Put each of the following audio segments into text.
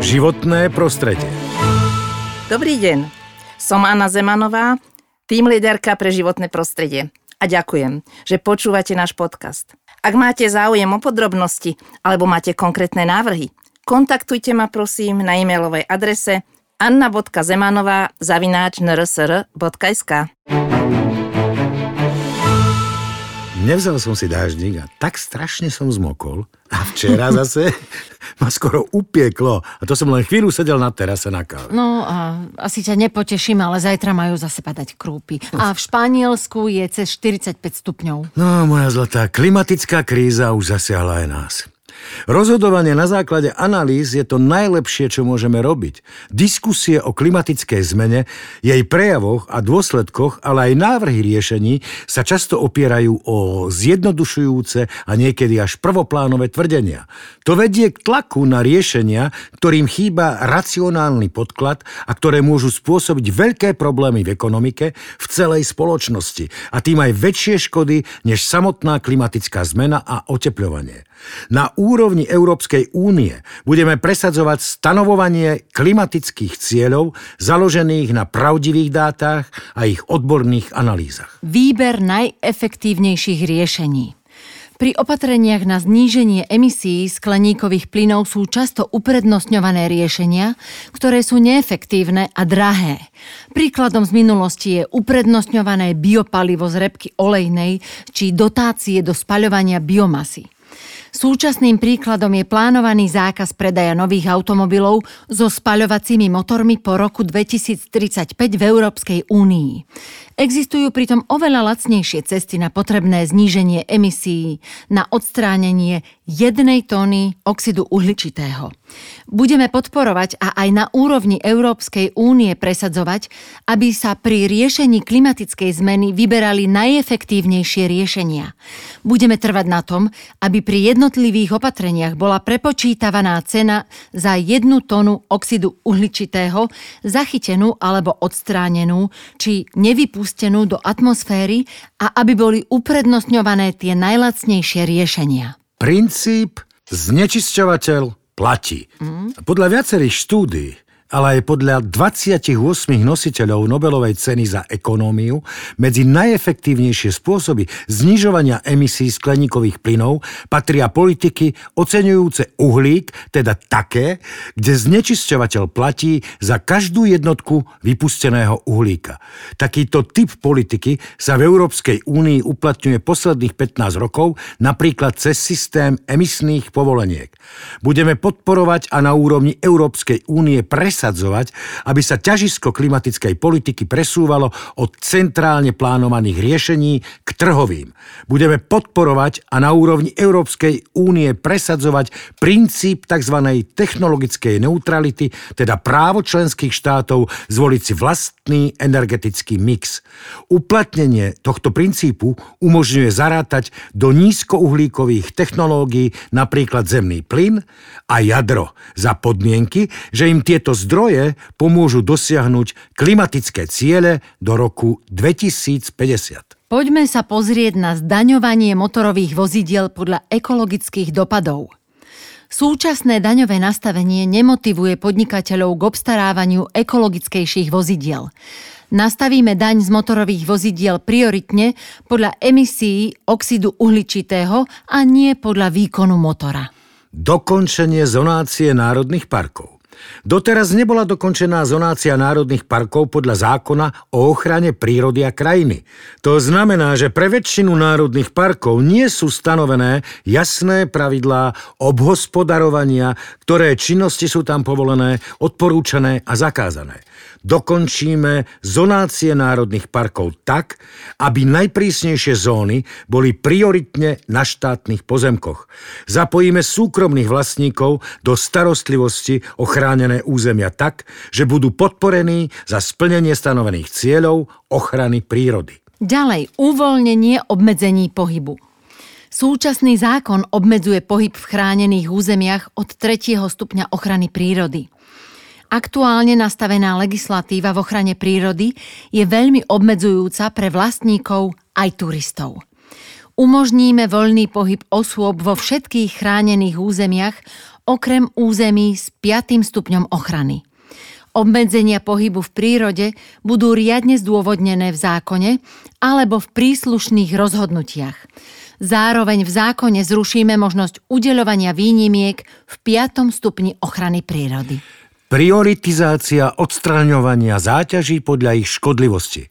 Životné prostredie. Dobrý deň, som Anna Zemanová, tým líderka pre životné prostredie. A ďakujem, že počúvate náš podcast. Ak máte záujem o podrobnosti alebo máte konkrétne návrhy, kontaktujte ma prosím na e-mailovej adrese anna.zemanová zavináč nrsr.sk. Nevzal som si dáždik a tak strašne som zmokol. A včera zase ma skoro upieklo. A to som len chvíľu sedel na terase na káve. No a asi ťa nepoteším, ale zajtra majú zase padať krúpy. A v Španielsku je cez 45 stupňov. No, moja zlatá, klimatická kríza už zasiahla aj nás. Rozhodovanie na základe analýz je to najlepšie, čo môžeme robiť. Diskusie o klimatickej zmene, jej prejavoch a dôsledkoch, ale aj návrhy riešení sa často opierajú o zjednodušujúce a niekedy až prvoplánové tvrdenia. To vedie k tlaku na riešenia, ktorým chýba racionálny podklad a ktoré môžu spôsobiť veľké problémy v ekonomike, v celej spoločnosti a tým aj väčšie škody než samotná klimatická zmena a otepľovanie. Na úrovni Európskej únie budeme presadzovať stanovovanie klimatických cieľov založených na pravdivých dátach a ich odborných analýzach. Výber najefektívnejších riešení. Pri opatreniach na zníženie emisí skleníkových plynov sú často uprednostňované riešenia, ktoré sú neefektívne a drahé. Príkladom z minulosti je uprednostňované biopalivo z repky olejnej či dotácie do spaľovania biomasy. Súčasným príkladom je plánovaný zákaz predaja nových automobilov so spaľovacími motormi po roku 2035 v Európskej únii. Existujú pritom oveľa lacnejšie cesty na potrebné zníženie emisí, na odstránenie jednej tóny oxidu uhličitého. Budeme podporovať a aj na úrovni Európskej únie presadzovať, aby sa pri riešení klimatickej zmeny vyberali najefektívnejšie riešenia. Budeme trvať na tom, aby pri jednotlivých opatreniach bola prepočítavaná cena za jednu tónu oxidu uhličitého zachytenú alebo odstránenú, či nevypustenú vypustenú do atmosféry a aby boli uprednostňované tie najlacnejšie riešenia. Princíp znečisťovateľ platí. Mm. Podľa viacerých štúdí ale aj podľa 28 nositeľov Nobelovej ceny za ekonómiu medzi najefektívnejšie spôsoby znižovania emisí skleníkových plynov patria politiky oceňujúce uhlík, teda také, kde znečisťovateľ platí za každú jednotku vypusteného uhlíka. Takýto typ politiky sa v Európskej únii uplatňuje posledných 15 rokov, napríklad cez systém emisných povoleniek. Budeme podporovať a na úrovni Európskej únie pres presadzovať, aby sa ťažisko klimatickej politiky presúvalo od centrálne plánovaných riešení k trhovým. Budeme podporovať a na úrovni Európskej únie presadzovať princíp tzv. technologickej neutrality, teda právo členských štátov zvoliť si vlastný energetický mix. Uplatnenie tohto princípu umožňuje zarátať do nízkouhlíkových technológií napríklad zemný plyn a jadro za podmienky, že im tieto zdroje zdroje pomôžu dosiahnuť klimatické ciele do roku 2050. Poďme sa pozrieť na zdaňovanie motorových vozidiel podľa ekologických dopadov. Súčasné daňové nastavenie nemotivuje podnikateľov k obstarávaniu ekologickejších vozidiel. Nastavíme daň z motorových vozidiel prioritne podľa emisí oxidu uhličitého a nie podľa výkonu motora. Dokončenie zonácie národných parkov. Doteraz nebola dokončená zonácia národných parkov podľa zákona o ochrane prírody a krajiny. To znamená, že pre väčšinu národných parkov nie sú stanovené jasné pravidlá obhospodarovania, ktoré činnosti sú tam povolené, odporúčané a zakázané dokončíme zonácie národných parkov tak, aby najprísnejšie zóny boli prioritne na štátnych pozemkoch. Zapojíme súkromných vlastníkov do starostlivosti o chránené územia tak, že budú podporení za splnenie stanovených cieľov ochrany prírody. Ďalej, uvoľnenie obmedzení pohybu. Súčasný zákon obmedzuje pohyb v chránených územiach od 3. stupňa ochrany prírody. Aktuálne nastavená legislatíva v ochrane prírody je veľmi obmedzujúca pre vlastníkov aj turistov. Umožníme voľný pohyb osôb vo všetkých chránených územiach okrem území s 5. stupňom ochrany. Obmedzenia pohybu v prírode budú riadne zdôvodnené v zákone alebo v príslušných rozhodnutiach. Zároveň v zákone zrušíme možnosť udeľovania výnimiek v 5. stupni ochrany prírody. Prioritizácia odstraňovania záťaží podľa ich škodlivosti.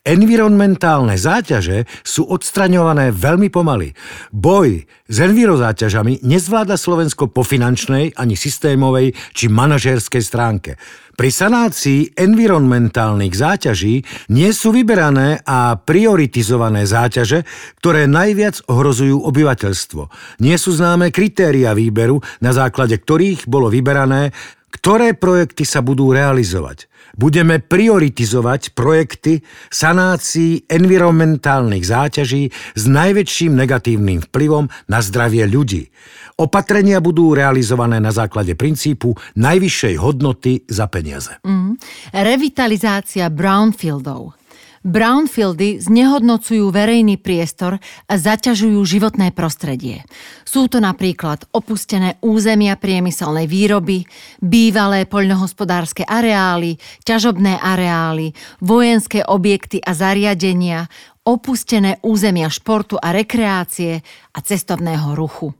Environmentálne záťaže sú odstraňované veľmi pomaly. Boj s envirozáťažami nezvláda Slovensko po finančnej, ani systémovej či manažérskej stránke. Pri sanácii environmentálnych záťaží nie sú vyberané a prioritizované záťaže, ktoré najviac ohrozujú obyvateľstvo. Nie sú známe kritéria výberu, na základe ktorých bolo vyberané ktoré projekty sa budú realizovať. Budeme prioritizovať projekty sanácií environmentálnych záťaží s najväčším negatívnym vplyvom na zdravie ľudí. Opatrenia budú realizované na základe princípu najvyššej hodnoty za peniaze. Mm. Revitalizácia brownfieldov. Brownfieldy znehodnocujú verejný priestor a zaťažujú životné prostredie. Sú to napríklad opustené územia priemyselnej výroby, bývalé poľnohospodárske areály, ťažobné areály, vojenské objekty a zariadenia, opustené územia športu a rekreácie a cestovného ruchu.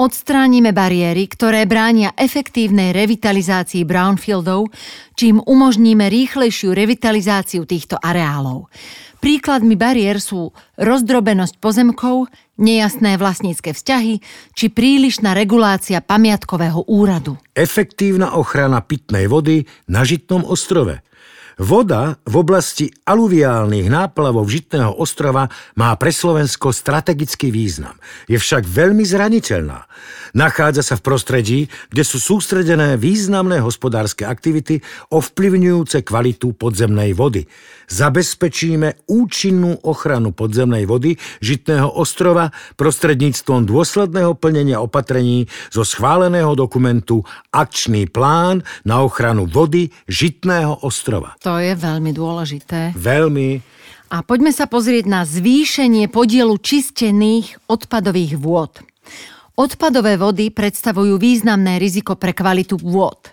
Odstránime bariéry, ktoré bránia efektívnej revitalizácii brownfieldov, čím umožníme rýchlejšiu revitalizáciu týchto areálov. Príkladmi bariér sú rozdrobenosť pozemkov, nejasné vlastnícke vzťahy či prílišná regulácia pamiatkového úradu. Efektívna ochrana pitnej vody na Žitnom ostrove – Voda v oblasti aluviálnych náplavov Žitného ostrova má pre Slovensko strategický význam. Je však veľmi zraniteľná. Nachádza sa v prostredí, kde sú sústredené významné hospodárske aktivity ovplyvňujúce kvalitu podzemnej vody. Zabezpečíme účinnú ochranu podzemnej vody Žitného ostrova prostredníctvom dôsledného plnenia opatrení zo schváleného dokumentu Akčný plán na ochranu vody Žitného ostrova. To je veľmi dôležité. Veľmi. A poďme sa pozrieť na zvýšenie podielu čistených odpadových vôd. Odpadové vody predstavujú významné riziko pre kvalitu vôd.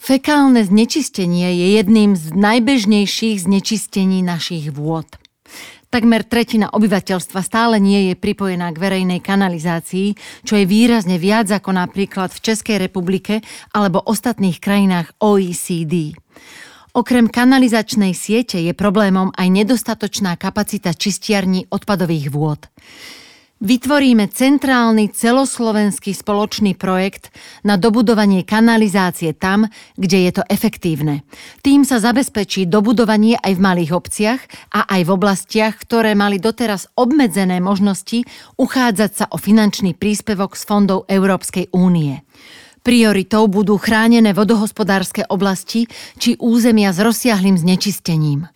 Fekálne znečistenie je jedným z najbežnejších znečistení našich vôd. Takmer tretina obyvateľstva stále nie je pripojená k verejnej kanalizácii, čo je výrazne viac ako napríklad v Českej republike alebo ostatných krajinách OECD. Okrem kanalizačnej siete je problémom aj nedostatočná kapacita čistiarní odpadových vôd. Vytvoríme centrálny celoslovenský spoločný projekt na dobudovanie kanalizácie tam, kde je to efektívne. Tým sa zabezpečí dobudovanie aj v malých obciach a aj v oblastiach, ktoré mali doteraz obmedzené možnosti uchádzať sa o finančný príspevok z fondov Európskej únie. Prioritou budú chránené vodohospodárske oblasti či územia s rozsiahlým znečistením.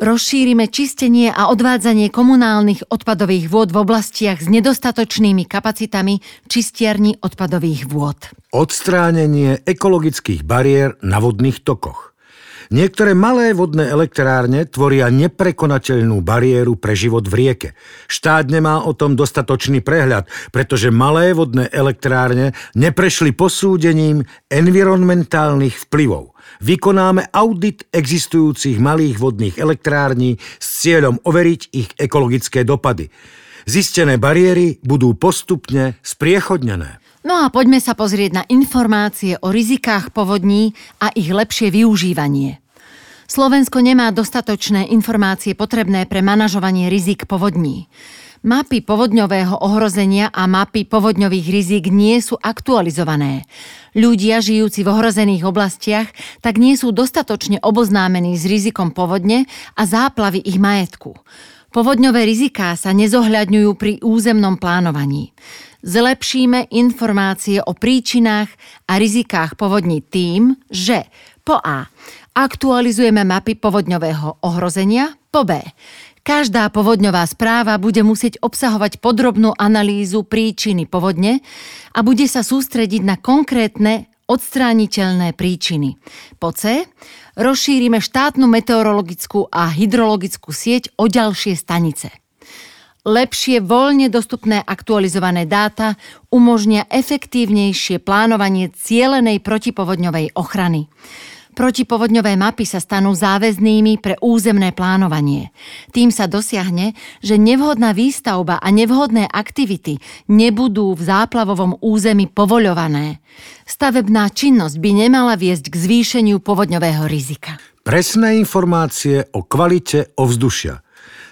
Rozšírime čistenie a odvádzanie komunálnych odpadových vôd v oblastiach s nedostatočnými kapacitami čistiarní odpadových vôd. Odstránenie ekologických bariér na vodných tokoch. Niektoré malé vodné elektrárne tvoria neprekonateľnú bariéru pre život v rieke. Štát nemá o tom dostatočný prehľad, pretože malé vodné elektrárne neprešli posúdením environmentálnych vplyvov vykonáme audit existujúcich malých vodných elektrární s cieľom overiť ich ekologické dopady. Zistené bariéry budú postupne spriechodnené. No a poďme sa pozrieť na informácie o rizikách povodní a ich lepšie využívanie. Slovensko nemá dostatočné informácie potrebné pre manažovanie rizik povodní. Mapy povodňového ohrozenia a mapy povodňových rizik nie sú aktualizované. Ľudia žijúci v ohrozených oblastiach tak nie sú dostatočne oboznámení s rizikom povodne a záplavy ich majetku. Povodňové riziká sa nezohľadňujú pri územnom plánovaní. Zlepšíme informácie o príčinách a rizikách povodní tým, že po A. Aktualizujeme mapy povodňového ohrozenia, po B Každá povodňová správa bude musieť obsahovať podrobnú analýzu príčiny povodne a bude sa sústrediť na konkrétne odstrániteľné príčiny. Po C rozšírime štátnu meteorologickú a hydrologickú sieť o ďalšie stanice. Lepšie voľne dostupné aktualizované dáta umožnia efektívnejšie plánovanie cielenej protipovodňovej ochrany. Protipovodňové mapy sa stanú záväznými pre územné plánovanie. Tým sa dosiahne, že nevhodná výstavba a nevhodné aktivity nebudú v záplavovom území povoľované. Stavebná činnosť by nemala viesť k zvýšeniu povodňového rizika. Presné informácie o kvalite ovzdušia –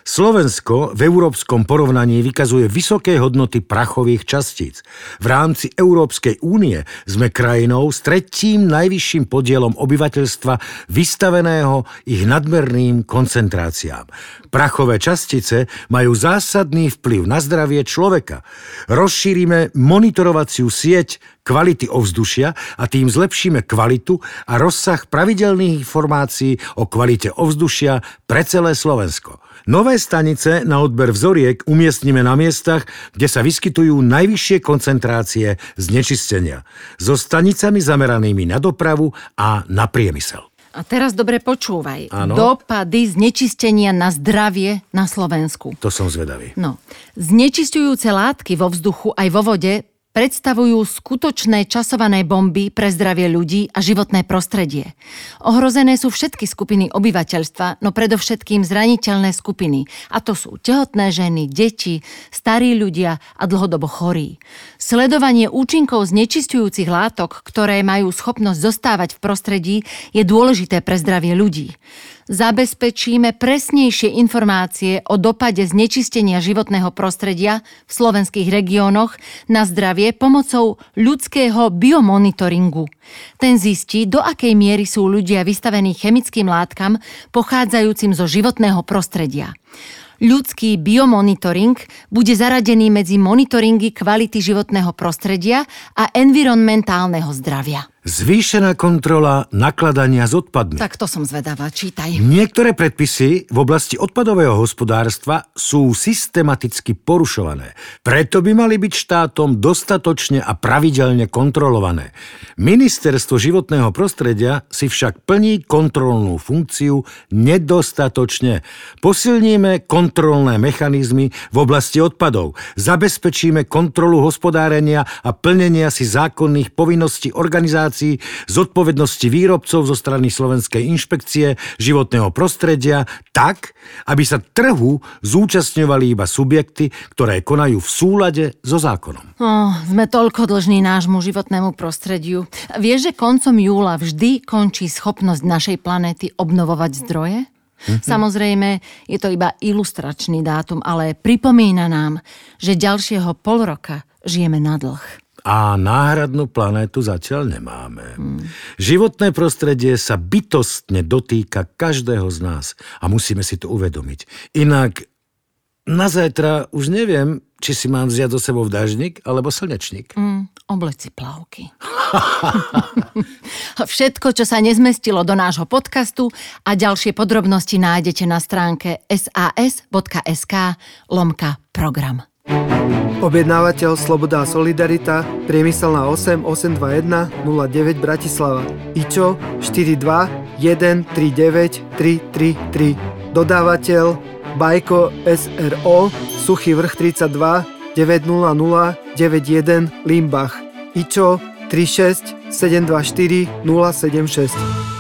Slovensko v európskom porovnaní vykazuje vysoké hodnoty prachových častíc. V rámci Európskej únie sme krajinou s tretím najvyšším podielom obyvateľstva vystaveného ich nadmerným koncentráciám. Prachové častice majú zásadný vplyv na zdravie človeka. Rozšírime monitorovaciu sieť kvality ovzdušia a tým zlepšíme kvalitu a rozsah pravidelných informácií o kvalite ovzdušia pre celé Slovensko. Nové stanice na odber vzoriek umiestnime na miestach, kde sa vyskytujú najvyššie koncentrácie znečistenia. So stanicami zameranými na dopravu a na priemysel. A teraz dobre počúvaj. Áno. Dopady znečistenia na zdravie na Slovensku. To som zvedavý. No, znečistujúce látky vo vzduchu aj vo vode predstavujú skutočné časované bomby pre zdravie ľudí a životné prostredie. Ohrozené sú všetky skupiny obyvateľstva, no predovšetkým zraniteľné skupiny, a to sú tehotné ženy, deti, starí ľudia a dlhodobo chorí. Sledovanie účinkov znečistujúcich látok, ktoré majú schopnosť zostávať v prostredí, je dôležité pre zdravie ľudí zabezpečíme presnejšie informácie o dopade znečistenia životného prostredia v slovenských regiónoch na zdravie pomocou ľudského biomonitoringu. Ten zistí, do akej miery sú ľudia vystavení chemickým látkam pochádzajúcim zo životného prostredia. Ľudský biomonitoring bude zaradený medzi monitoringy kvality životného prostredia a environmentálneho zdravia. Zvýšená kontrola nakladania s odpadmi. Tak to som zvedavá, čítaj. Niektoré predpisy v oblasti odpadového hospodárstva sú systematicky porušované. Preto by mali byť štátom dostatočne a pravidelne kontrolované. Ministerstvo životného prostredia si však plní kontrolnú funkciu nedostatočne. Posilníme kontrolné mechanizmy v oblasti odpadov. Zabezpečíme kontrolu hospodárenia a plnenia si zákonných povinností organizácií organizácií, zodpovednosti výrobcov zo strany Slovenskej inšpekcie životného prostredia tak, aby sa trhu zúčastňovali iba subjekty, ktoré konajú v súlade so zákonom. Oh, sme toľko dlžní nášmu životnému prostrediu. Vieš, že koncom júla vždy končí schopnosť našej planéty obnovovať zdroje? Mm-hmm. Samozrejme, je to iba ilustračný dátum, ale pripomína nám, že ďalšieho pol roka žijeme na dlh. A náhradnú planétu zatiaľ nemáme. Hmm. Životné prostredie sa bytostne dotýka každého z nás a musíme si to uvedomiť. Inak na zajtra už neviem, či si mám vziať do sebou dažník alebo slnečník. Mm, obleci plavky. Všetko, čo sa nezmestilo do nášho podcastu a ďalšie podrobnosti nájdete na stránke sas.sk lomka program. Objednávateľ Sloboda a Solidarita, priemyselná 8 821 09 Bratislava. IČO 42 139 333. Dodávateľ Bajko SRO, Suchý vrch 32 900 91 Limbach. IČO 36 724 076.